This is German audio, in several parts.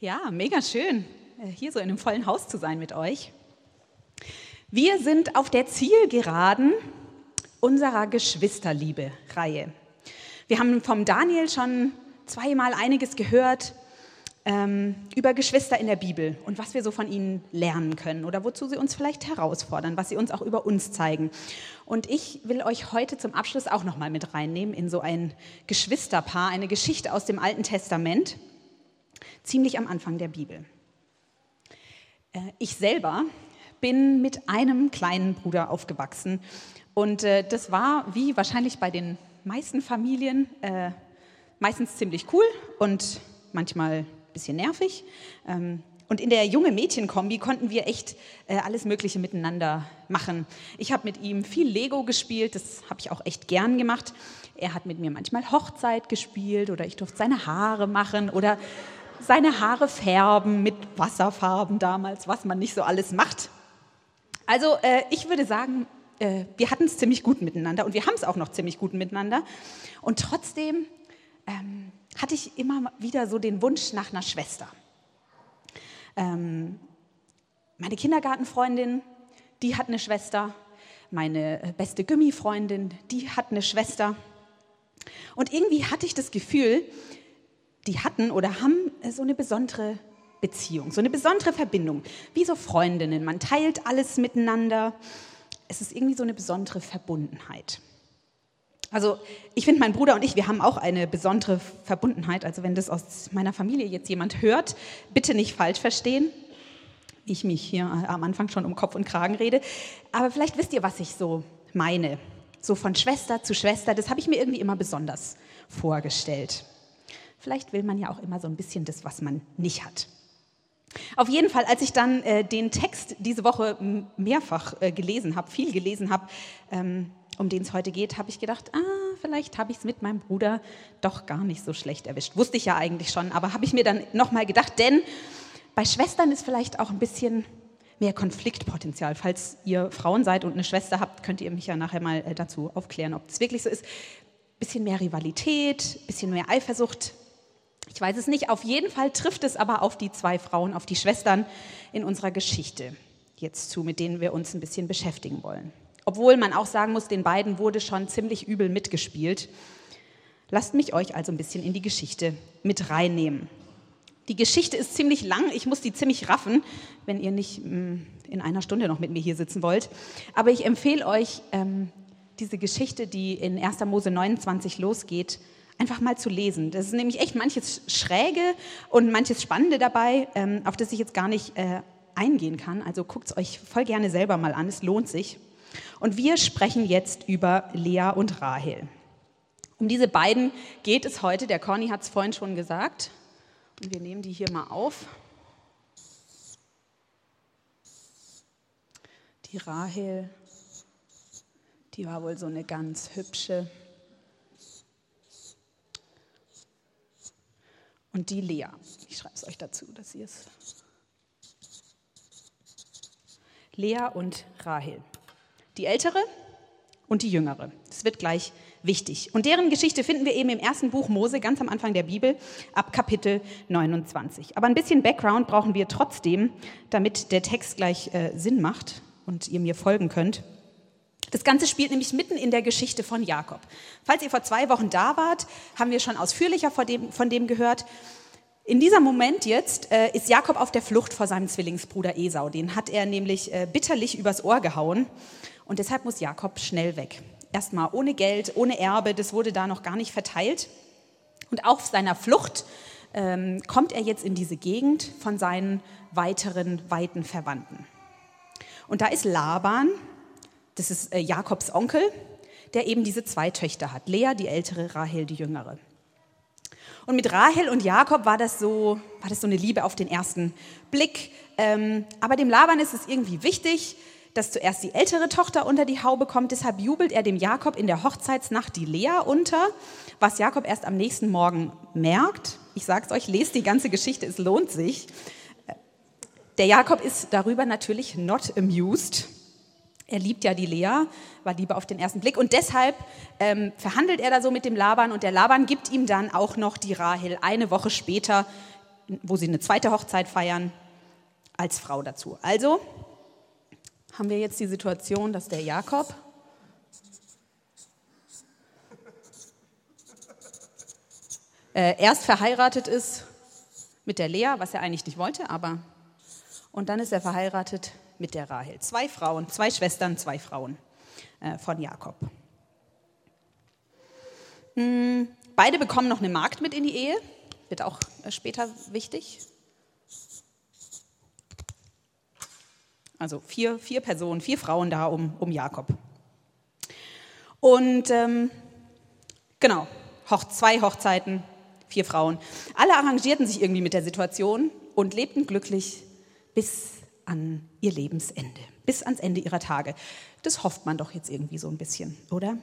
Ja, mega schön, äh, hier so in einem vollen Haus zu sein mit euch. Wir sind auf der Zielgeraden unserer Geschwisterliebe-Reihe. Wir haben vom Daniel schon zweimal einiges gehört ähm, über Geschwister in der Bibel und was wir so von ihnen lernen können oder wozu sie uns vielleicht herausfordern, was sie uns auch über uns zeigen. Und ich will euch heute zum Abschluss auch noch mal mit reinnehmen in so ein Geschwisterpaar, eine Geschichte aus dem Alten Testament, ziemlich am Anfang der Bibel. Äh, ich selber bin mit einem kleinen Bruder aufgewachsen und äh, das war wie wahrscheinlich bei den meisten Familien äh, meistens ziemlich cool und manchmal bisschen nervig. Ähm, und in der junge Mädchenkombi konnten wir echt alles Mögliche miteinander machen. Ich habe mit ihm viel Lego gespielt, das habe ich auch echt gern gemacht. Er hat mit mir manchmal Hochzeit gespielt oder ich durfte seine Haare machen oder seine Haare färben mit Wasserfarben damals, was man nicht so alles macht. Also äh, ich würde sagen, äh, wir hatten es ziemlich gut miteinander und wir haben es auch noch ziemlich gut miteinander. Und trotzdem ähm, hatte ich immer wieder so den Wunsch nach einer Schwester. Ähm, meine Kindergartenfreundin, die hat eine Schwester. Meine äh, beste Gummifreundin, die hat eine Schwester. Und irgendwie hatte ich das Gefühl, die hatten oder haben so eine besondere Beziehung, so eine besondere Verbindung, wie so Freundinnen. Man teilt alles miteinander. Es ist irgendwie so eine besondere Verbundenheit. Also ich finde, mein Bruder und ich, wir haben auch eine besondere Verbundenheit. Also wenn das aus meiner Familie jetzt jemand hört, bitte nicht falsch verstehen. Ich mich hier am Anfang schon um Kopf und Kragen rede. Aber vielleicht wisst ihr, was ich so meine. So von Schwester zu Schwester, das habe ich mir irgendwie immer besonders vorgestellt. Vielleicht will man ja auch immer so ein bisschen das, was man nicht hat. Auf jeden Fall, als ich dann äh, den Text diese Woche mehrfach äh, gelesen habe, viel gelesen habe, ähm, um den es heute geht, habe ich gedacht, ah, vielleicht habe ich es mit meinem Bruder doch gar nicht so schlecht erwischt. Wusste ich ja eigentlich schon, aber habe ich mir dann nochmal gedacht, denn bei Schwestern ist vielleicht auch ein bisschen mehr Konfliktpotenzial. Falls ihr Frauen seid und eine Schwester habt, könnt ihr mich ja nachher mal äh, dazu aufklären, ob es wirklich so ist. Bisschen mehr Rivalität, bisschen mehr Eifersucht. Ich weiß es nicht. Auf jeden Fall trifft es aber auf die zwei Frauen, auf die Schwestern in unserer Geschichte jetzt zu, mit denen wir uns ein bisschen beschäftigen wollen. Obwohl man auch sagen muss, den beiden wurde schon ziemlich übel mitgespielt. Lasst mich euch also ein bisschen in die Geschichte mit reinnehmen. Die Geschichte ist ziemlich lang, ich muss die ziemlich raffen, wenn ihr nicht mm, in einer Stunde noch mit mir hier sitzen wollt. Aber ich empfehle euch, ähm, diese Geschichte, die in 1. Mose 29 losgeht, einfach mal zu lesen. Das ist nämlich echt manches Schräge und manches Spannende dabei, ähm, auf das ich jetzt gar nicht äh, eingehen kann. Also guckt es euch voll gerne selber mal an, es lohnt sich. Und wir sprechen jetzt über Lea und Rahel. Um diese beiden geht es heute. Der Conny hat es vorhin schon gesagt. Und wir nehmen die hier mal auf. Die Rahel, die war wohl so eine ganz hübsche. Und die Lea. Ich schreibe es euch dazu, dass ihr es. Lea und Rahel die ältere und die jüngere. Das wird gleich wichtig. Und deren Geschichte finden wir eben im ersten Buch Mose, ganz am Anfang der Bibel, ab Kapitel 29. Aber ein bisschen Background brauchen wir trotzdem, damit der Text gleich äh, Sinn macht und ihr mir folgen könnt. Das Ganze spielt nämlich mitten in der Geschichte von Jakob. Falls ihr vor zwei Wochen da wart, haben wir schon ausführlicher von dem, von dem gehört. In diesem Moment jetzt äh, ist Jakob auf der Flucht vor seinem Zwillingsbruder Esau. Den hat er nämlich äh, bitterlich übers Ohr gehauen. Und deshalb muss Jakob schnell weg. Erstmal ohne Geld, ohne Erbe, das wurde da noch gar nicht verteilt. Und auf seiner Flucht ähm, kommt er jetzt in diese Gegend von seinen weiteren, weiten Verwandten. Und da ist Laban, das ist äh, Jakobs Onkel, der eben diese zwei Töchter hat. Lea, die ältere, Rahel, die jüngere. Und mit Rahel und Jakob war das so, war das so eine Liebe auf den ersten Blick. Ähm, aber dem Laban ist es irgendwie wichtig, dass zuerst die ältere Tochter unter die Haube kommt. Deshalb jubelt er dem Jakob in der Hochzeitsnacht die Lea unter, was Jakob erst am nächsten Morgen merkt. Ich sage es euch, lest die ganze Geschichte, es lohnt sich. Der Jakob ist darüber natürlich not amused. Er liebt ja die Lea, war Liebe auf den ersten Blick. Und deshalb ähm, verhandelt er da so mit dem Laban und der Laban gibt ihm dann auch noch die Rahel eine Woche später wo sie eine zweite Hochzeit feiern, als Frau dazu. Also haben wir jetzt die Situation, dass der Jakob äh, erst verheiratet ist mit der Lea, was er eigentlich nicht wollte, aber und dann ist er verheiratet mit der Rahel. Zwei Frauen, zwei Schwestern, zwei Frauen äh, von Jakob. Hm, beide bekommen noch eine Magd mit in die Ehe, wird auch äh, später wichtig. Also vier, vier Personen, vier Frauen da um, um Jakob. Und ähm, genau, Hoch, zwei Hochzeiten, vier Frauen. Alle arrangierten sich irgendwie mit der Situation und lebten glücklich bis an ihr Lebensende, bis ans Ende ihrer Tage. Das hofft man doch jetzt irgendwie so ein bisschen, oder?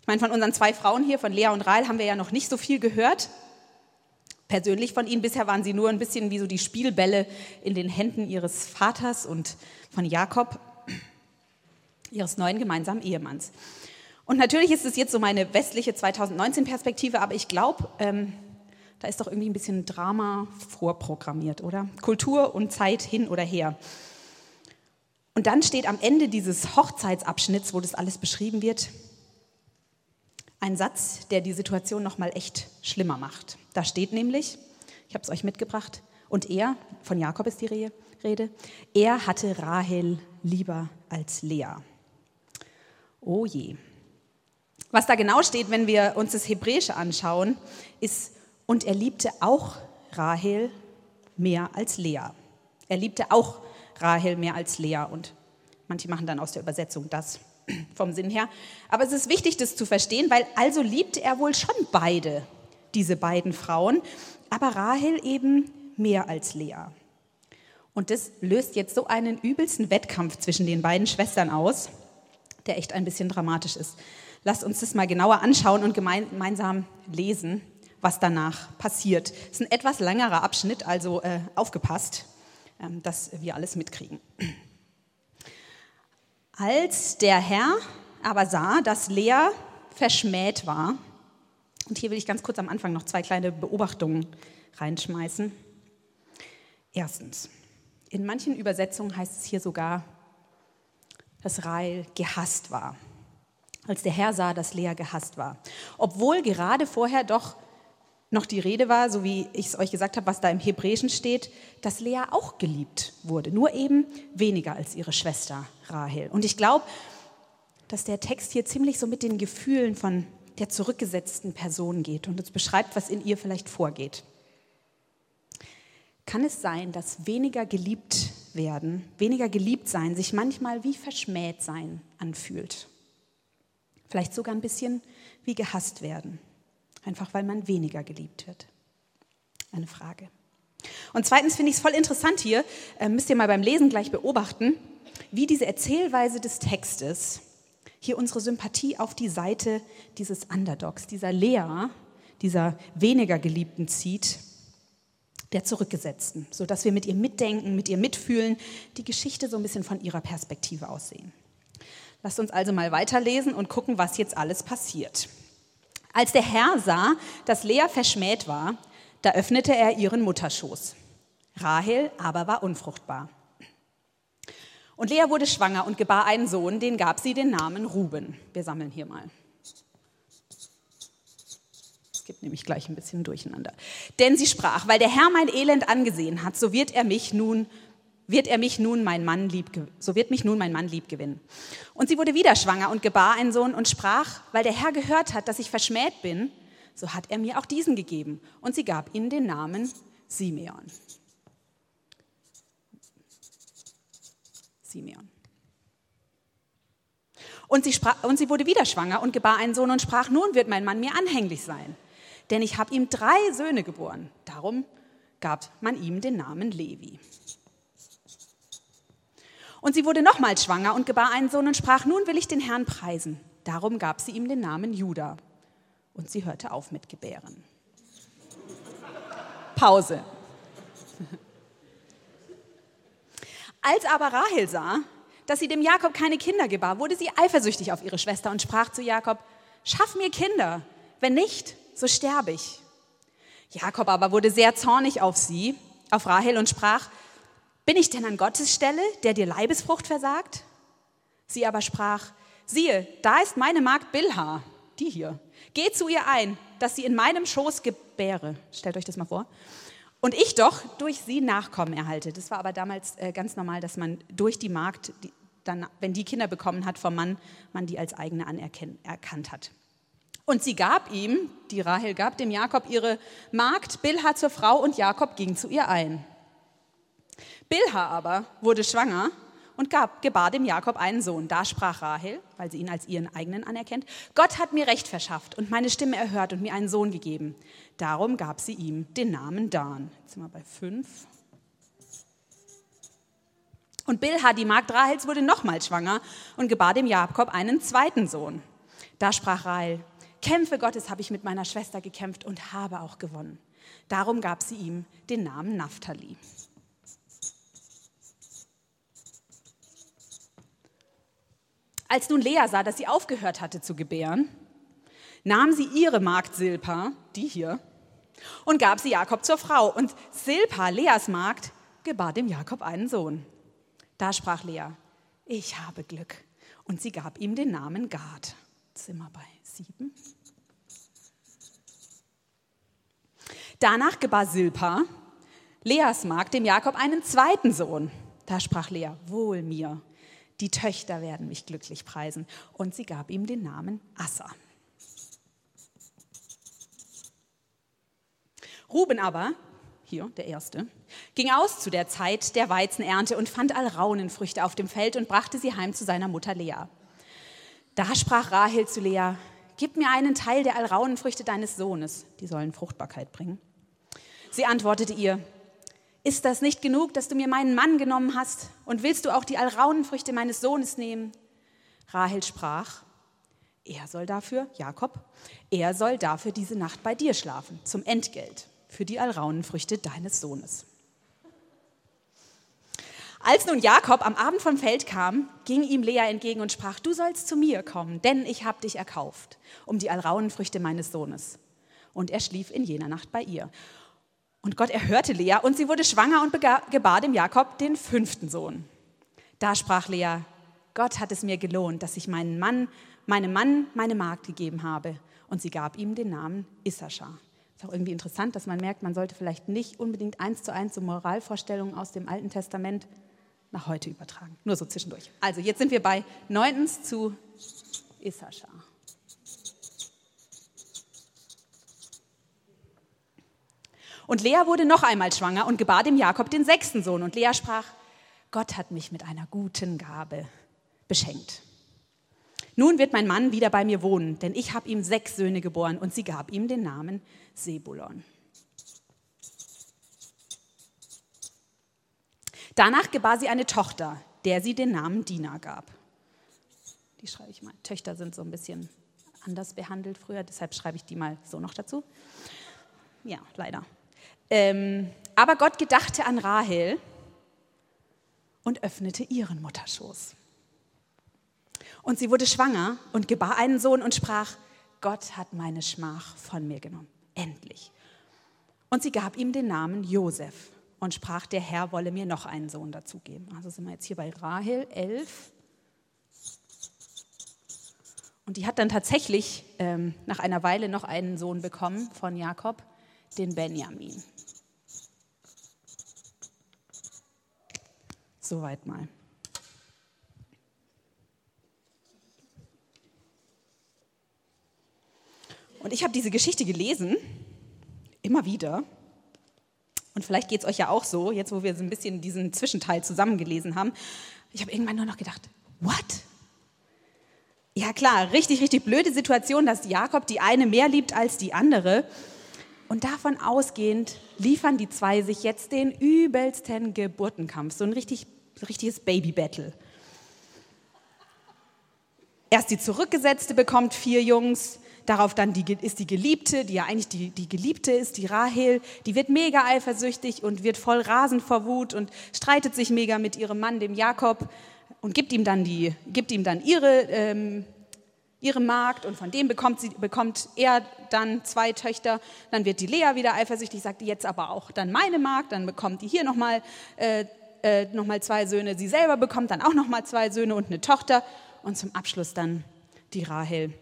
Ich meine, von unseren zwei Frauen hier, von Lea und Rahl, haben wir ja noch nicht so viel gehört. Persönlich von ihnen bisher waren sie nur ein bisschen wie so die Spielbälle in den Händen ihres Vaters und von Jakob, ihres neuen gemeinsamen Ehemanns. Und natürlich ist es jetzt so meine westliche 2019-Perspektive, aber ich glaube, ähm, da ist doch irgendwie ein bisschen Drama vorprogrammiert, oder? Kultur und Zeit hin oder her. Und dann steht am Ende dieses Hochzeitsabschnitts, wo das alles beschrieben wird, ein Satz, der die Situation noch mal echt schlimmer macht. Da steht nämlich, ich habe es euch mitgebracht, und er, von Jakob ist die Rede, er hatte Rahel lieber als Lea. Oh je. Was da genau steht, wenn wir uns das Hebräische anschauen, ist, und er liebte auch Rahel mehr als Lea. Er liebte auch Rahel mehr als Lea. Und manche machen dann aus der Übersetzung das vom Sinn her. Aber es ist wichtig, das zu verstehen, weil also liebte er wohl schon beide, diese beiden Frauen, aber Rahel eben mehr als Lea. Und das löst jetzt so einen übelsten Wettkampf zwischen den beiden Schwestern aus, der echt ein bisschen dramatisch ist. Lasst uns das mal genauer anschauen und gemeinsam lesen was danach passiert. Es ist ein etwas längerer Abschnitt, also äh, aufgepasst, ähm, dass wir alles mitkriegen. Als der Herr aber sah, dass Lea verschmäht war, und hier will ich ganz kurz am Anfang noch zwei kleine Beobachtungen reinschmeißen. Erstens, in manchen Übersetzungen heißt es hier sogar, dass Rahel gehasst war. Als der Herr sah, dass Lea gehasst war. Obwohl gerade vorher doch noch die Rede war, so wie ich es euch gesagt habe, was da im Hebräischen steht, dass Lea auch geliebt wurde, nur eben weniger als ihre Schwester Rahel. Und ich glaube, dass der Text hier ziemlich so mit den Gefühlen von der zurückgesetzten Person geht und uns beschreibt, was in ihr vielleicht vorgeht. Kann es sein, dass weniger geliebt werden, weniger geliebt sein, sich manchmal wie verschmäht sein anfühlt? Vielleicht sogar ein bisschen wie gehasst werden einfach weil man weniger geliebt wird? Eine Frage. Und zweitens finde ich es voll interessant hier, äh, müsst ihr mal beim Lesen gleich beobachten, wie diese Erzählweise des Textes hier unsere Sympathie auf die Seite dieses Underdogs, dieser Lea, dieser weniger Geliebten zieht, der Zurückgesetzten, sodass wir mit ihr mitdenken, mit ihr mitfühlen, die Geschichte so ein bisschen von ihrer Perspektive aussehen. Lasst uns also mal weiterlesen und gucken, was jetzt alles passiert. Als der Herr sah, dass Lea verschmäht war, da öffnete er ihren Mutterschoß. Rahel aber war unfruchtbar. Und Lea wurde schwanger und gebar einen Sohn, den gab sie den Namen Ruben. Wir sammeln hier mal. Es gibt nämlich gleich ein bisschen Durcheinander. Denn sie sprach, weil der Herr mein Elend angesehen hat, so wird er mich nun wird er mich nun mein Mann lieb, so wird mich nun mein Mann lieb gewinnen. Und sie wurde wieder schwanger und gebar einen Sohn und sprach, weil der Herr gehört hat, dass ich verschmäht bin, so hat er mir auch diesen gegeben. Und sie gab ihm den Namen Simeon. Simeon. Und sie, sprach, und sie wurde wieder schwanger und gebar einen Sohn und sprach, nun wird mein Mann mir anhänglich sein, denn ich habe ihm drei Söhne geboren. Darum gab man ihm den Namen Levi. Und sie wurde nochmals schwanger und gebar einen Sohn und sprach, nun will ich den Herrn preisen. Darum gab sie ihm den Namen Judah. Und sie hörte auf mit Gebären. Pause. Als aber Rahel sah, dass sie dem Jakob keine Kinder gebar, wurde sie eifersüchtig auf ihre Schwester und sprach zu Jakob, schaff mir Kinder, wenn nicht, so sterbe ich. Jakob aber wurde sehr zornig auf sie, auf Rahel und sprach, bin ich denn an Gottes Stelle, der dir Leibesfrucht versagt? Sie aber sprach, siehe, da ist meine Magd Bilha, die hier. Geh zu ihr ein, dass sie in meinem Schoß gebäre. Stellt euch das mal vor. Und ich doch durch sie Nachkommen erhalte. Das war aber damals äh, ganz normal, dass man durch die Magd, die, dann, wenn die Kinder bekommen hat vom Mann, man die als eigene anerkannt hat. Und sie gab ihm, die Rahel gab dem Jakob ihre Magd Bilha zur Frau und Jakob ging zu ihr ein. Bilha aber wurde schwanger und gab, gebar dem Jakob einen Sohn. Da sprach Rahel, weil sie ihn als ihren eigenen anerkennt, Gott hat mir Recht verschafft und meine Stimme erhört und mir einen Sohn gegeben. Darum gab sie ihm den Namen Dan. Jetzt sind wir bei fünf. Und Bilha, die Magd Rahels, wurde nochmals schwanger und gebar dem Jakob einen zweiten Sohn. Da sprach Rahel, Kämpfe Gottes habe ich mit meiner Schwester gekämpft und habe auch gewonnen. Darum gab sie ihm den Namen Naphtali. Als nun Lea sah, dass sie aufgehört hatte zu gebären, nahm sie ihre Magd Silpa, die hier, und gab sie Jakob zur Frau. Und Silpa, Leas Magd, gebar dem Jakob einen Sohn. Da sprach Lea, ich habe Glück. Und sie gab ihm den Namen Gad. Zimmer bei sieben. Danach gebar Silpa, Leas Magd, dem Jakob einen zweiten Sohn. Da sprach Lea, wohl mir, die Töchter werden mich glücklich preisen. Und sie gab ihm den Namen Assa. Ruben aber, hier der erste, ging aus zu der Zeit der Weizenernte und fand Alraunenfrüchte auf dem Feld und brachte sie heim zu seiner Mutter Lea. Da sprach Rahel zu Lea, gib mir einen Teil der Alraunenfrüchte deines Sohnes, die sollen Fruchtbarkeit bringen. Sie antwortete ihr, ist das nicht genug, dass du mir meinen Mann genommen hast? Und willst du auch die Alraunenfrüchte meines Sohnes nehmen? Rahel sprach, er soll dafür, Jakob, er soll dafür diese Nacht bei dir schlafen, zum Entgelt für die Alraunenfrüchte deines Sohnes. Als nun Jakob am Abend vom Feld kam, ging ihm Lea entgegen und sprach, du sollst zu mir kommen, denn ich habe dich erkauft, um die Alraunenfrüchte meines Sohnes. Und er schlief in jener Nacht bei ihr. Und Gott erhörte Lea und sie wurde schwanger und gebar dem Jakob den fünften Sohn. Da sprach Lea, Gott hat es mir gelohnt, dass ich meinen Mann, meinem Mann meine Magd gegeben habe. Und sie gab ihm den Namen Issachar. Ist auch irgendwie interessant, dass man merkt, man sollte vielleicht nicht unbedingt eins zu eins so Moralvorstellungen aus dem Alten Testament nach heute übertragen. Nur so zwischendurch. Also jetzt sind wir bei neuntens zu Issachar. Und Lea wurde noch einmal schwanger und gebar dem Jakob den sechsten Sohn. Und Lea sprach, Gott hat mich mit einer guten Gabe beschenkt. Nun wird mein Mann wieder bei mir wohnen, denn ich habe ihm sechs Söhne geboren und sie gab ihm den Namen Sebulon. Danach gebar sie eine Tochter, der sie den Namen Dina gab. Die schreibe ich mal. Töchter sind so ein bisschen anders behandelt früher, deshalb schreibe ich die mal so noch dazu. Ja, leider. Ähm, aber Gott gedachte an Rahel und öffnete ihren Mutterschoß. Und sie wurde schwanger und gebar einen Sohn und sprach, Gott hat meine Schmach von mir genommen. Endlich. Und sie gab ihm den Namen Josef und sprach, der Herr wolle mir noch einen Sohn dazugeben. Also sind wir jetzt hier bei Rahel 11. Und die hat dann tatsächlich ähm, nach einer Weile noch einen Sohn bekommen von Jakob, den Benjamin. Soweit mal. Und ich habe diese Geschichte gelesen, immer wieder. Und vielleicht geht es euch ja auch so, jetzt wo wir so ein bisschen diesen Zwischenteil zusammengelesen haben. Ich habe irgendwann nur noch gedacht, what? Ja klar, richtig, richtig blöde Situation, dass Jakob die eine mehr liebt als die andere. Und davon ausgehend liefern die zwei sich jetzt den übelsten Geburtenkampf, so ein richtig richtiges Baby-Battle. Erst die Zurückgesetzte bekommt vier Jungs, darauf dann die, ist die Geliebte, die ja eigentlich die, die Geliebte ist, die Rahel, die wird mega eifersüchtig und wird voll rasend vor Wut und streitet sich mega mit ihrem Mann, dem Jakob, und gibt ihm dann, die, gibt ihm dann ihre, ähm, ihre Magd und von dem bekommt, sie, bekommt er dann zwei Töchter. Dann wird die Lea wieder eifersüchtig, sagt jetzt aber auch dann meine Magd, dann bekommt die hier nochmal äh, äh, noch zwei Söhne. Sie selber bekommt dann auch nochmal zwei Söhne und eine Tochter. Und zum Abschluss dann die Rahel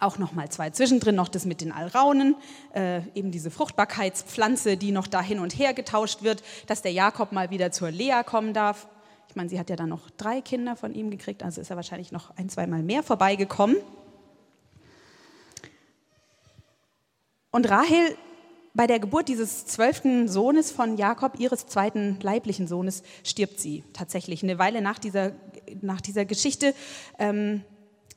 auch nochmal zwei. Zwischendrin noch das mit den Alraunen, äh, eben diese Fruchtbarkeitspflanze, die noch da hin und her getauscht wird, dass der Jakob mal wieder zur Lea kommen darf. Ich meine, sie hat ja dann noch drei Kinder von ihm gekriegt, also ist er wahrscheinlich noch ein, zweimal mehr vorbeigekommen. Und Rahel, bei der Geburt dieses zwölften Sohnes von Jakob, ihres zweiten leiblichen Sohnes, stirbt sie tatsächlich eine Weile nach dieser, nach dieser Geschichte, ähm,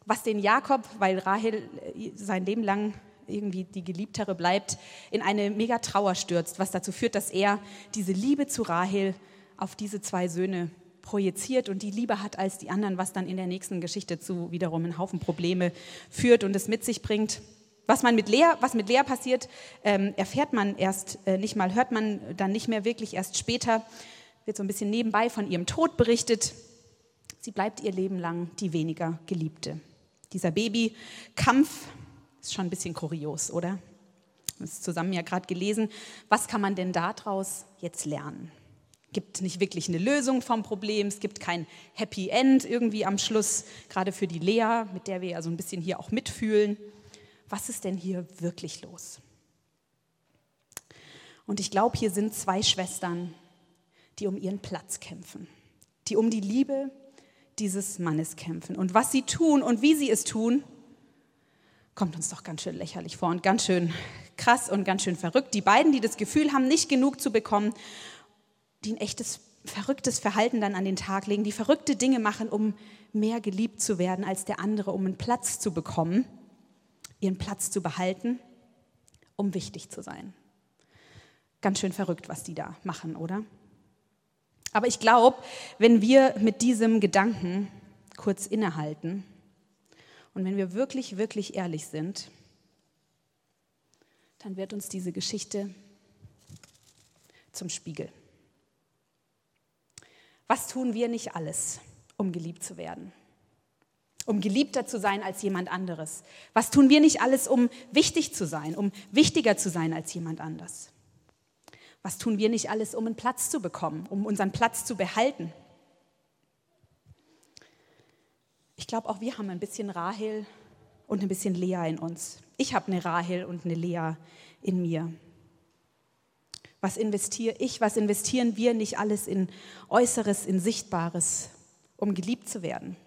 was den Jakob, weil Rahel äh, sein Leben lang irgendwie die Geliebtere bleibt, in eine mega Trauer stürzt, was dazu führt, dass er diese Liebe zu Rahel auf diese zwei Söhne projiziert und die Liebe hat als die anderen, was dann in der nächsten Geschichte zu wiederum einen Haufen Probleme führt und es mit sich bringt. Was, man mit Lea, was mit Lea passiert, ähm, erfährt man erst äh, nicht mal, hört man dann nicht mehr wirklich erst später, wird so ein bisschen nebenbei von ihrem Tod berichtet. Sie bleibt ihr Leben lang die weniger Geliebte. Dieser Babykampf ist schon ein bisschen kurios, oder? Haben es zusammen ja gerade gelesen. Was kann man denn daraus jetzt lernen? gibt nicht wirklich eine Lösung vom Problem, es gibt kein Happy End irgendwie am Schluss, gerade für die Lea, mit der wir ja so ein bisschen hier auch mitfühlen. Was ist denn hier wirklich los? Und ich glaube, hier sind zwei Schwestern, die um ihren Platz kämpfen, die um die Liebe dieses Mannes kämpfen. Und was sie tun und wie sie es tun, kommt uns doch ganz schön lächerlich vor und ganz schön krass und ganz schön verrückt. Die beiden, die das Gefühl haben, nicht genug zu bekommen die ein echtes verrücktes Verhalten dann an den Tag legen, die verrückte Dinge machen, um mehr geliebt zu werden als der andere, um einen Platz zu bekommen, ihren Platz zu behalten, um wichtig zu sein. Ganz schön verrückt, was die da machen, oder? Aber ich glaube, wenn wir mit diesem Gedanken kurz innehalten und wenn wir wirklich, wirklich ehrlich sind, dann wird uns diese Geschichte zum Spiegel. Was tun wir nicht alles, um geliebt zu werden? Um geliebter zu sein als jemand anderes? Was tun wir nicht alles, um wichtig zu sein, um wichtiger zu sein als jemand anders? Was tun wir nicht alles, um einen Platz zu bekommen, um unseren Platz zu behalten? Ich glaube, auch wir haben ein bisschen Rahel und ein bisschen Lea in uns. Ich habe eine Rahel und eine Lea in mir. Was investiere ich, was investieren wir nicht alles in Äußeres, in Sichtbares, um geliebt zu werden?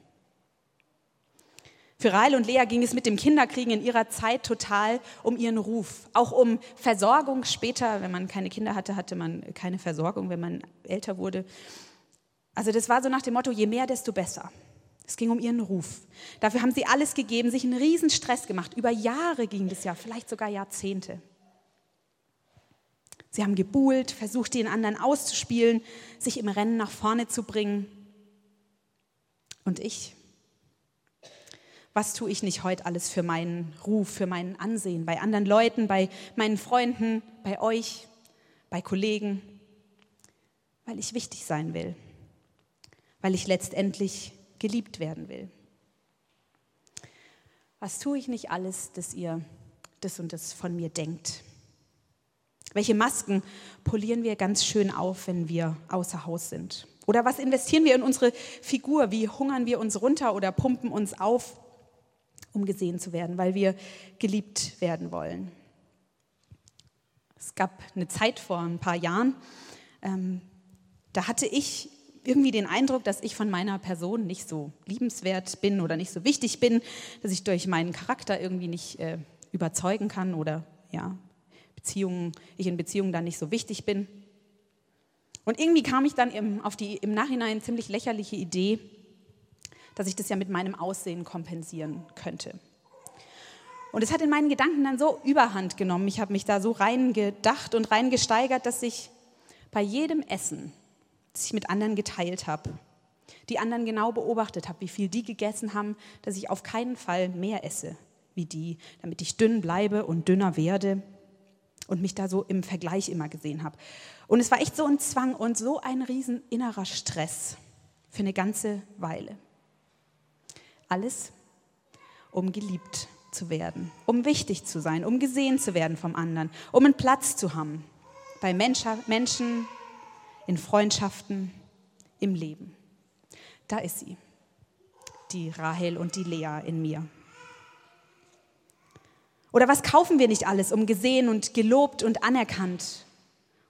Für Rael und Lea ging es mit dem Kinderkriegen in ihrer Zeit total um ihren Ruf, auch um Versorgung. Später, wenn man keine Kinder hatte, hatte man keine Versorgung, wenn man älter wurde. Also das war so nach dem Motto, je mehr, desto besser. Es ging um ihren Ruf. Dafür haben sie alles gegeben, sich einen riesen Stress gemacht. Über Jahre ging das ja, vielleicht sogar Jahrzehnte. Sie haben gebuhlt, versucht, den anderen auszuspielen, sich im Rennen nach vorne zu bringen. Und ich? Was tue ich nicht heute alles für meinen Ruf, für meinen Ansehen, bei anderen Leuten, bei meinen Freunden, bei euch, bei Kollegen? Weil ich wichtig sein will, weil ich letztendlich geliebt werden will. Was tue ich nicht alles, dass ihr das und das von mir denkt? Welche Masken polieren wir ganz schön auf, wenn wir außer Haus sind? Oder was investieren wir in unsere Figur? Wie hungern wir uns runter oder pumpen uns auf, um gesehen zu werden, weil wir geliebt werden wollen? Es gab eine Zeit vor ein paar Jahren, ähm, da hatte ich irgendwie den Eindruck, dass ich von meiner Person nicht so liebenswert bin oder nicht so wichtig bin, dass ich durch meinen Charakter irgendwie nicht äh, überzeugen kann oder ja, Beziehungen, ich in Beziehungen dann nicht so wichtig bin. Und irgendwie kam ich dann im, auf die im Nachhinein ziemlich lächerliche Idee, dass ich das ja mit meinem Aussehen kompensieren könnte. Und es hat in meinen Gedanken dann so überhand genommen. Ich habe mich da so reingedacht und reingesteigert, dass ich bei jedem Essen, das ich mit anderen geteilt habe, die anderen genau beobachtet habe, wie viel die gegessen haben, dass ich auf keinen Fall mehr esse wie die, damit ich dünn bleibe und dünner werde und mich da so im Vergleich immer gesehen habe. Und es war echt so ein Zwang und so ein riesen innerer Stress für eine ganze Weile. Alles, um geliebt zu werden, um wichtig zu sein, um gesehen zu werden vom anderen, um einen Platz zu haben bei Menschen, in Freundschaften, im Leben. Da ist sie, die Rahel und die Lea in mir. Oder was kaufen wir nicht alles, um gesehen und gelobt und anerkannt,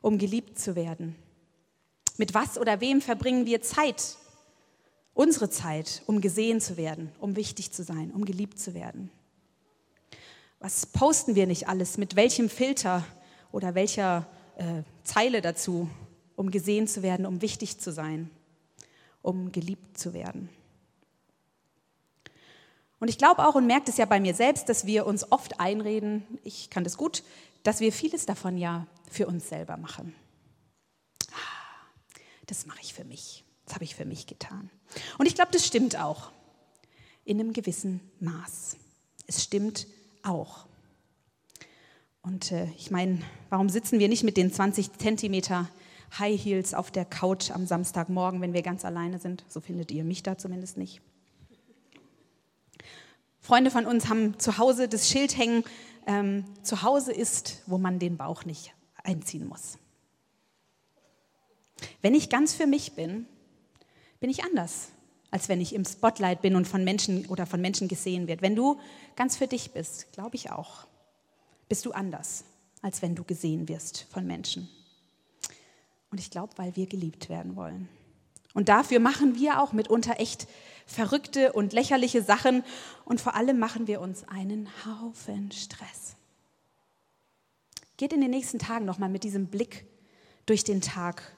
um geliebt zu werden? Mit was oder wem verbringen wir Zeit, unsere Zeit, um gesehen zu werden, um wichtig zu sein, um geliebt zu werden? Was posten wir nicht alles? Mit welchem Filter oder welcher äh, Zeile dazu, um gesehen zu werden, um wichtig zu sein, um geliebt zu werden? Und ich glaube auch und merke es ja bei mir selbst, dass wir uns oft einreden, ich kann das gut, dass wir vieles davon ja für uns selber machen. Ah, das mache ich für mich. Das habe ich für mich getan. Und ich glaube, das stimmt auch. In einem gewissen Maß. Es stimmt auch. Und äh, ich meine, warum sitzen wir nicht mit den 20 Zentimeter High Heels auf der Couch am Samstagmorgen, wenn wir ganz alleine sind? So findet ihr mich da zumindest nicht. Freunde von uns haben zu Hause das Schild hängen, ähm, zu Hause ist, wo man den Bauch nicht einziehen muss. Wenn ich ganz für mich bin, bin ich anders, als wenn ich im Spotlight bin und von Menschen oder von Menschen gesehen wird. Wenn du ganz für dich bist, glaube ich auch, bist du anders, als wenn du gesehen wirst von Menschen. Und ich glaube, weil wir geliebt werden wollen. Und dafür machen wir auch mitunter echt verrückte und lächerliche Sachen und vor allem machen wir uns einen Haufen Stress. Geht in den nächsten Tagen nochmal mit diesem Blick durch den Tag,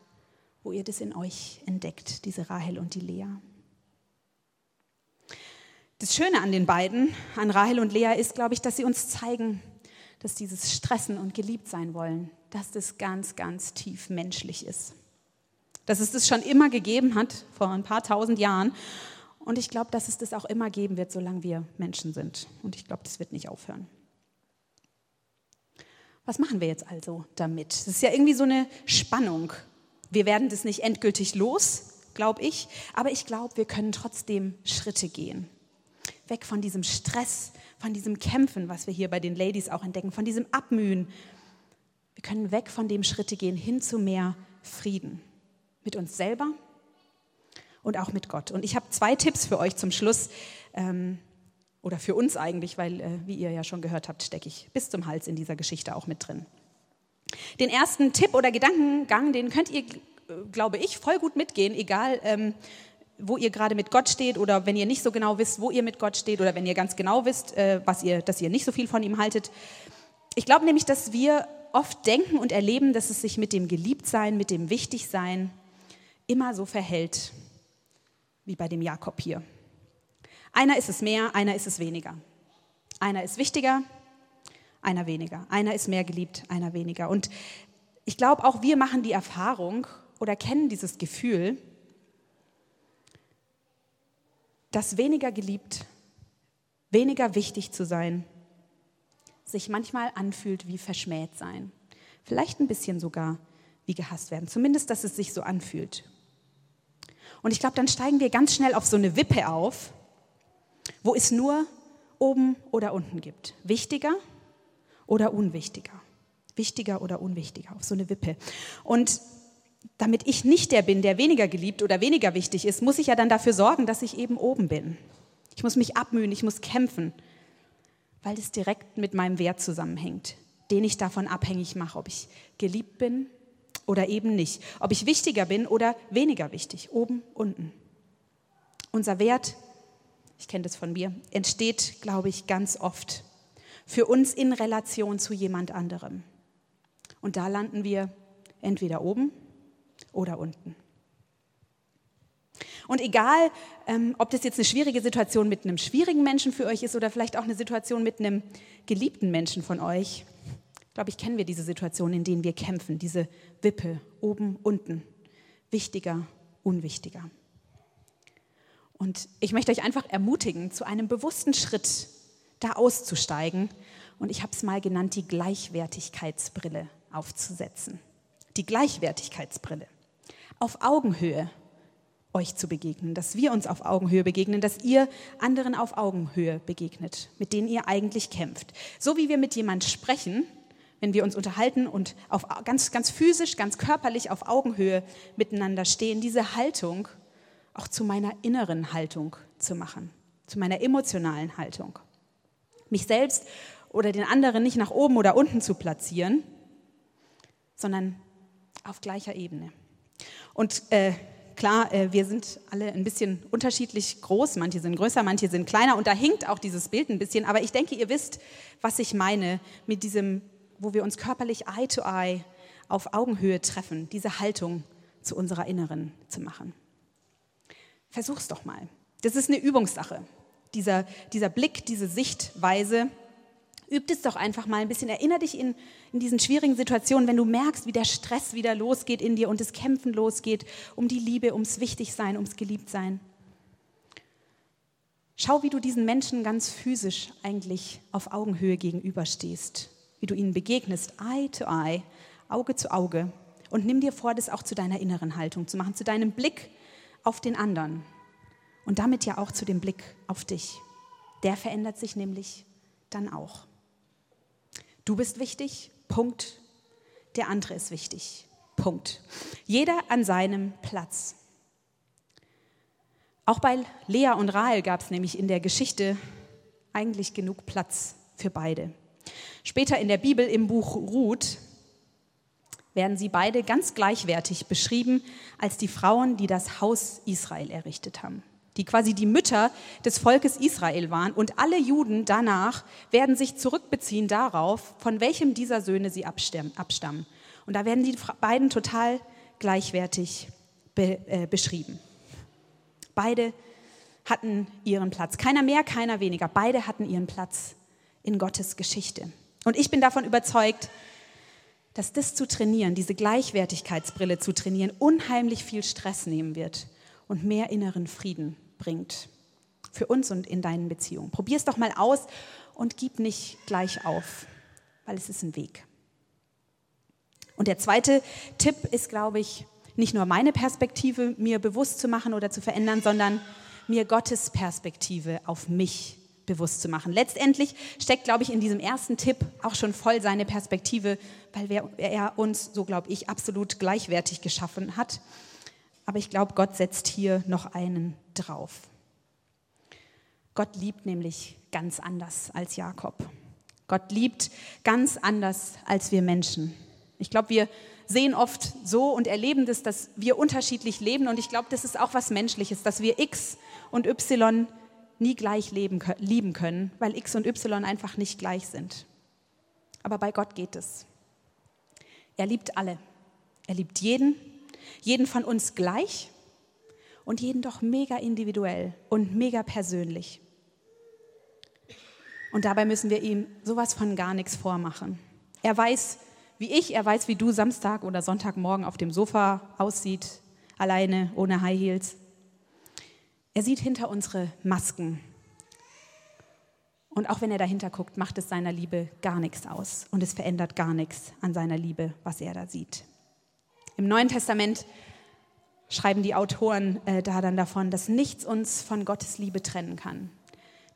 wo ihr das in euch entdeckt, diese Rahel und die Lea. Das Schöne an den beiden, an Rahel und Lea, ist, glaube ich, dass sie uns zeigen, dass dieses Stressen und geliebt sein wollen, dass das ganz, ganz tief menschlich ist. Dass es das schon immer gegeben hat, vor ein paar tausend Jahren. Und ich glaube, dass es das auch immer geben wird, solange wir Menschen sind. Und ich glaube, das wird nicht aufhören. Was machen wir jetzt also damit? Das ist ja irgendwie so eine Spannung. Wir werden das nicht endgültig los, glaube ich, aber ich glaube, wir können trotzdem Schritte gehen. Weg von diesem Stress, von diesem Kämpfen, was wir hier bei den Ladies auch entdecken, von diesem Abmühen. Wir können weg von dem Schritte gehen hin zu mehr Frieden mit uns selber und auch mit Gott. Und ich habe zwei Tipps für euch zum Schluss, ähm, oder für uns eigentlich, weil, äh, wie ihr ja schon gehört habt, stecke ich bis zum Hals in dieser Geschichte auch mit drin. Den ersten Tipp oder Gedankengang, den könnt ihr, glaube ich, voll gut mitgehen, egal ähm, wo ihr gerade mit Gott steht oder wenn ihr nicht so genau wisst, wo ihr mit Gott steht oder wenn ihr ganz genau wisst, äh, was ihr, dass ihr nicht so viel von ihm haltet. Ich glaube nämlich, dass wir oft denken und erleben, dass es sich mit dem Geliebtsein, mit dem Wichtigsein immer so verhält, wie bei dem Jakob hier. Einer ist es mehr, einer ist es weniger. Einer ist wichtiger, einer weniger. Einer ist mehr geliebt, einer weniger. Und ich glaube, auch wir machen die Erfahrung oder kennen dieses Gefühl, dass weniger geliebt, weniger wichtig zu sein, sich manchmal anfühlt wie verschmäht sein. Vielleicht ein bisschen sogar wie gehasst werden. Zumindest, dass es sich so anfühlt. Und ich glaube, dann steigen wir ganz schnell auf so eine Wippe auf, wo es nur oben oder unten gibt. Wichtiger oder unwichtiger. Wichtiger oder unwichtiger, auf so eine Wippe. Und damit ich nicht der bin, der weniger geliebt oder weniger wichtig ist, muss ich ja dann dafür sorgen, dass ich eben oben bin. Ich muss mich abmühen, ich muss kämpfen, weil es direkt mit meinem Wert zusammenhängt, den ich davon abhängig mache, ob ich geliebt bin oder eben nicht. Ob ich wichtiger bin oder weniger wichtig, oben, unten. Unser Wert, ich kenne das von mir, entsteht, glaube ich, ganz oft für uns in Relation zu jemand anderem. Und da landen wir entweder oben oder unten. Und egal, ähm, ob das jetzt eine schwierige Situation mit einem schwierigen Menschen für euch ist oder vielleicht auch eine Situation mit einem geliebten Menschen von euch, glaube ich, kennen wir diese Situation, in denen wir kämpfen, diese Wippe, oben, unten, wichtiger, unwichtiger. Und ich möchte euch einfach ermutigen, zu einem bewussten Schritt da auszusteigen. Und ich habe es mal genannt, die Gleichwertigkeitsbrille aufzusetzen. Die Gleichwertigkeitsbrille. Auf Augenhöhe euch zu begegnen, dass wir uns auf Augenhöhe begegnen, dass ihr anderen auf Augenhöhe begegnet, mit denen ihr eigentlich kämpft. So wie wir mit jemand sprechen, wenn wir uns unterhalten und auf ganz, ganz physisch, ganz körperlich auf Augenhöhe miteinander stehen, diese Haltung auch zu meiner inneren Haltung zu machen, zu meiner emotionalen Haltung. Mich selbst oder den anderen nicht nach oben oder unten zu platzieren, sondern auf gleicher Ebene. Und äh, klar, äh, wir sind alle ein bisschen unterschiedlich groß. Manche sind größer, manche sind kleiner. Und da hinkt auch dieses Bild ein bisschen. Aber ich denke, ihr wisst, was ich meine mit diesem, wo wir uns körperlich Eye to Eye auf Augenhöhe treffen, diese Haltung zu unserer Inneren zu machen. Versuch's doch mal. Das ist eine Übungssache. Dieser, dieser Blick, diese Sichtweise, Übt es doch einfach mal ein bisschen. Erinner dich in, in diesen schwierigen Situationen, wenn du merkst, wie der Stress wieder losgeht in dir und das Kämpfen losgeht, um die Liebe, ums Wichtigsein, ums Geliebtsein. Schau, wie du diesen Menschen ganz physisch eigentlich auf Augenhöhe gegenüberstehst, wie du ihnen begegnest, Eye to Eye, Auge zu Auge. Und nimm dir vor, das auch zu deiner inneren Haltung zu machen, zu deinem Blick auf den anderen und damit ja auch zu dem Blick auf dich. Der verändert sich nämlich dann auch. Du bist wichtig, Punkt. Der andere ist wichtig, Punkt. Jeder an seinem Platz. Auch bei Lea und Rahel gab es nämlich in der Geschichte eigentlich genug Platz für beide. Später in der Bibel im Buch Ruth werden sie beide ganz gleichwertig beschrieben als die Frauen, die das Haus Israel errichtet haben die quasi die Mütter des Volkes Israel waren. Und alle Juden danach werden sich zurückbeziehen darauf, von welchem dieser Söhne sie abstammen. Und da werden die beiden total gleichwertig be, äh, beschrieben. Beide hatten ihren Platz. Keiner mehr, keiner weniger. Beide hatten ihren Platz in Gottes Geschichte. Und ich bin davon überzeugt, dass das zu trainieren, diese Gleichwertigkeitsbrille zu trainieren, unheimlich viel Stress nehmen wird und mehr inneren Frieden bringt. Für uns und in deinen Beziehungen. Probier es doch mal aus und gib nicht gleich auf, weil es ist ein Weg. Und der zweite Tipp ist, glaube ich, nicht nur meine Perspektive mir bewusst zu machen oder zu verändern, sondern mir Gottes Perspektive auf mich bewusst zu machen. Letztendlich steckt, glaube ich, in diesem ersten Tipp auch schon voll seine Perspektive, weil er uns, so glaube ich, absolut gleichwertig geschaffen hat. Aber ich glaube, Gott setzt hier noch einen drauf. Gott liebt nämlich ganz anders als Jakob. Gott liebt ganz anders als wir Menschen. Ich glaube, wir sehen oft so und erleben das, dass wir unterschiedlich leben. Und ich glaube, das ist auch was Menschliches, dass wir X und Y nie gleich leben, lieben können, weil X und Y einfach nicht gleich sind. Aber bei Gott geht es. Er liebt alle. Er liebt jeden, jeden von uns gleich und jeden doch mega individuell und mega persönlich. Und dabei müssen wir ihm sowas von gar nichts vormachen. Er weiß, wie ich, er weiß, wie du Samstag oder Sonntagmorgen auf dem Sofa aussieht, alleine, ohne High Heels. Er sieht hinter unsere Masken. Und auch wenn er dahinter guckt, macht es seiner Liebe gar nichts aus. Und es verändert gar nichts an seiner Liebe, was er da sieht. Im Neuen Testament schreiben die Autoren äh, da dann davon, dass nichts uns von Gottes Liebe trennen kann.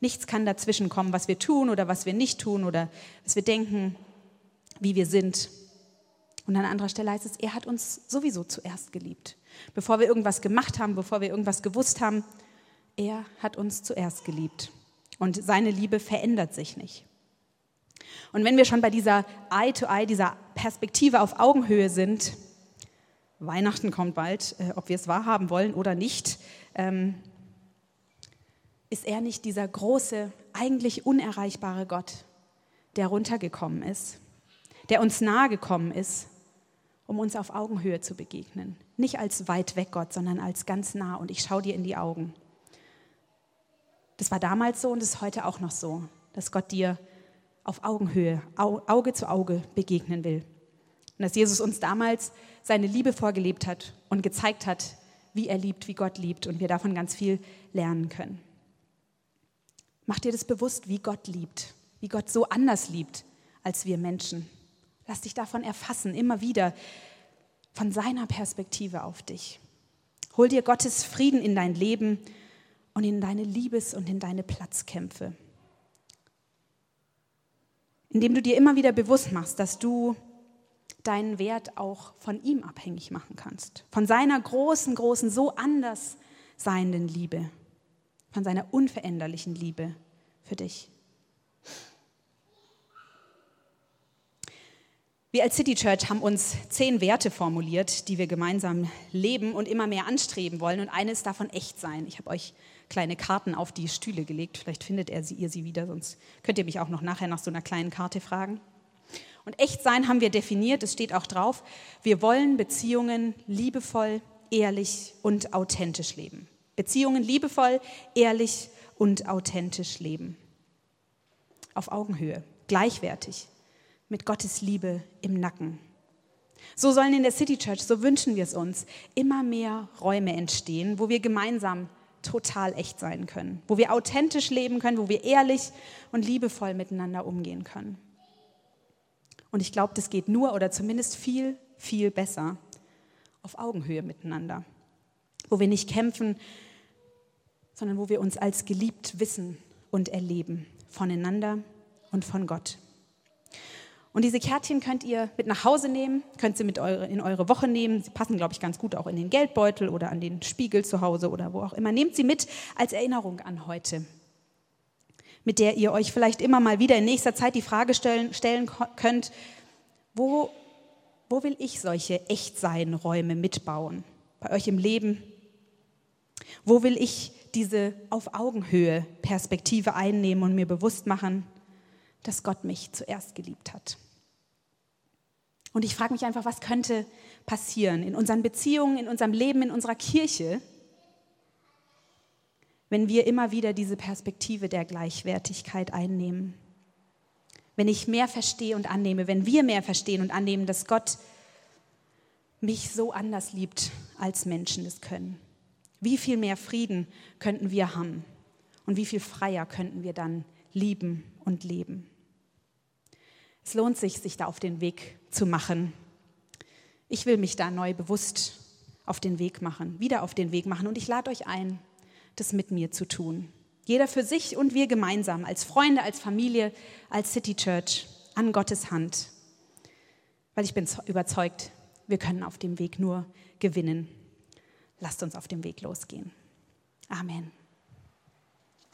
Nichts kann dazwischen kommen, was wir tun oder was wir nicht tun oder was wir denken, wie wir sind. Und an anderer Stelle heißt es, er hat uns sowieso zuerst geliebt. Bevor wir irgendwas gemacht haben, bevor wir irgendwas gewusst haben, er hat uns zuerst geliebt. Und seine Liebe verändert sich nicht. Und wenn wir schon bei dieser Eye-to-Eye, -Eye, dieser Perspektive auf Augenhöhe sind, Weihnachten kommt bald, äh, ob wir es wahrhaben wollen oder nicht, ähm, ist er nicht dieser große, eigentlich unerreichbare Gott, der runtergekommen ist, der uns nahe gekommen ist, um uns auf Augenhöhe zu begegnen. Nicht als weit weg Gott, sondern als ganz nah und ich schaue dir in die Augen. Das war damals so und ist heute auch noch so, dass Gott dir auf Augenhöhe, Auge zu Auge begegnen will. Und dass Jesus uns damals seine Liebe vorgelebt hat und gezeigt hat, wie er liebt, wie Gott liebt und wir davon ganz viel lernen können. Mach dir das bewusst, wie Gott liebt, wie Gott so anders liebt als wir Menschen. Lass dich davon erfassen, immer wieder von seiner Perspektive auf dich. Hol dir Gottes Frieden in dein Leben und in deine Liebes- und in deine Platzkämpfe. Indem du dir immer wieder bewusst machst, dass du deinen Wert auch von ihm abhängig machen kannst. Von seiner großen, großen, so anders seienden Liebe. Von seiner unveränderlichen Liebe für dich. Wir als City Church haben uns zehn Werte formuliert, die wir gemeinsam leben und immer mehr anstreben wollen. Und eines davon echt sein. Ich habe euch kleine Karten auf die Stühle gelegt. Vielleicht findet er sie, ihr sie wieder, sonst könnt ihr mich auch noch nachher nach so einer kleinen Karte fragen. Und echt sein haben wir definiert, es steht auch drauf, wir wollen Beziehungen liebevoll, ehrlich und authentisch leben. Beziehungen liebevoll, ehrlich und authentisch leben. Auf Augenhöhe, gleichwertig, mit Gottes Liebe im Nacken. So sollen in der City Church, so wünschen wir es uns, immer mehr Räume entstehen, wo wir gemeinsam total echt sein können, wo wir authentisch leben können, wo wir ehrlich und liebevoll miteinander umgehen können. Und ich glaube, das geht nur oder zumindest viel, viel besser auf Augenhöhe miteinander, wo wir nicht kämpfen, sondern wo wir uns als geliebt wissen und erleben, voneinander und von Gott. Und diese Kärtchen könnt ihr mit nach Hause nehmen, könnt sie mit eure, in eure Woche nehmen. Sie passen, glaube ich, ganz gut auch in den Geldbeutel oder an den Spiegel zu Hause oder wo auch immer. Nehmt sie mit als Erinnerung an heute, mit der ihr euch vielleicht immer mal wieder in nächster Zeit die Frage stellen, stellen könnt, wo, wo will ich solche Echtsein-Räume mitbauen? Bei euch im Leben? Wo will ich diese auf Augenhöhe Perspektive einnehmen und mir bewusst machen, dass Gott mich zuerst geliebt hat? Und ich frage mich einfach, was könnte passieren in unseren Beziehungen, in unserem Leben, in unserer Kirche, wenn wir immer wieder diese Perspektive der Gleichwertigkeit einnehmen. Wenn ich mehr verstehe und annehme, wenn wir mehr verstehen und annehmen, dass Gott mich so anders liebt, als Menschen es können. Wie viel mehr Frieden könnten wir haben und wie viel freier könnten wir dann lieben und leben. Es lohnt sich, sich da auf den Weg zu machen. Ich will mich da neu bewusst auf den Weg machen, wieder auf den Weg machen. Und ich lade euch ein, das mit mir zu tun. Jeder für sich und wir gemeinsam, als Freunde, als Familie, als City Church, an Gottes Hand. Weil ich bin überzeugt, wir können auf dem Weg nur gewinnen. Lasst uns auf dem Weg losgehen. Amen.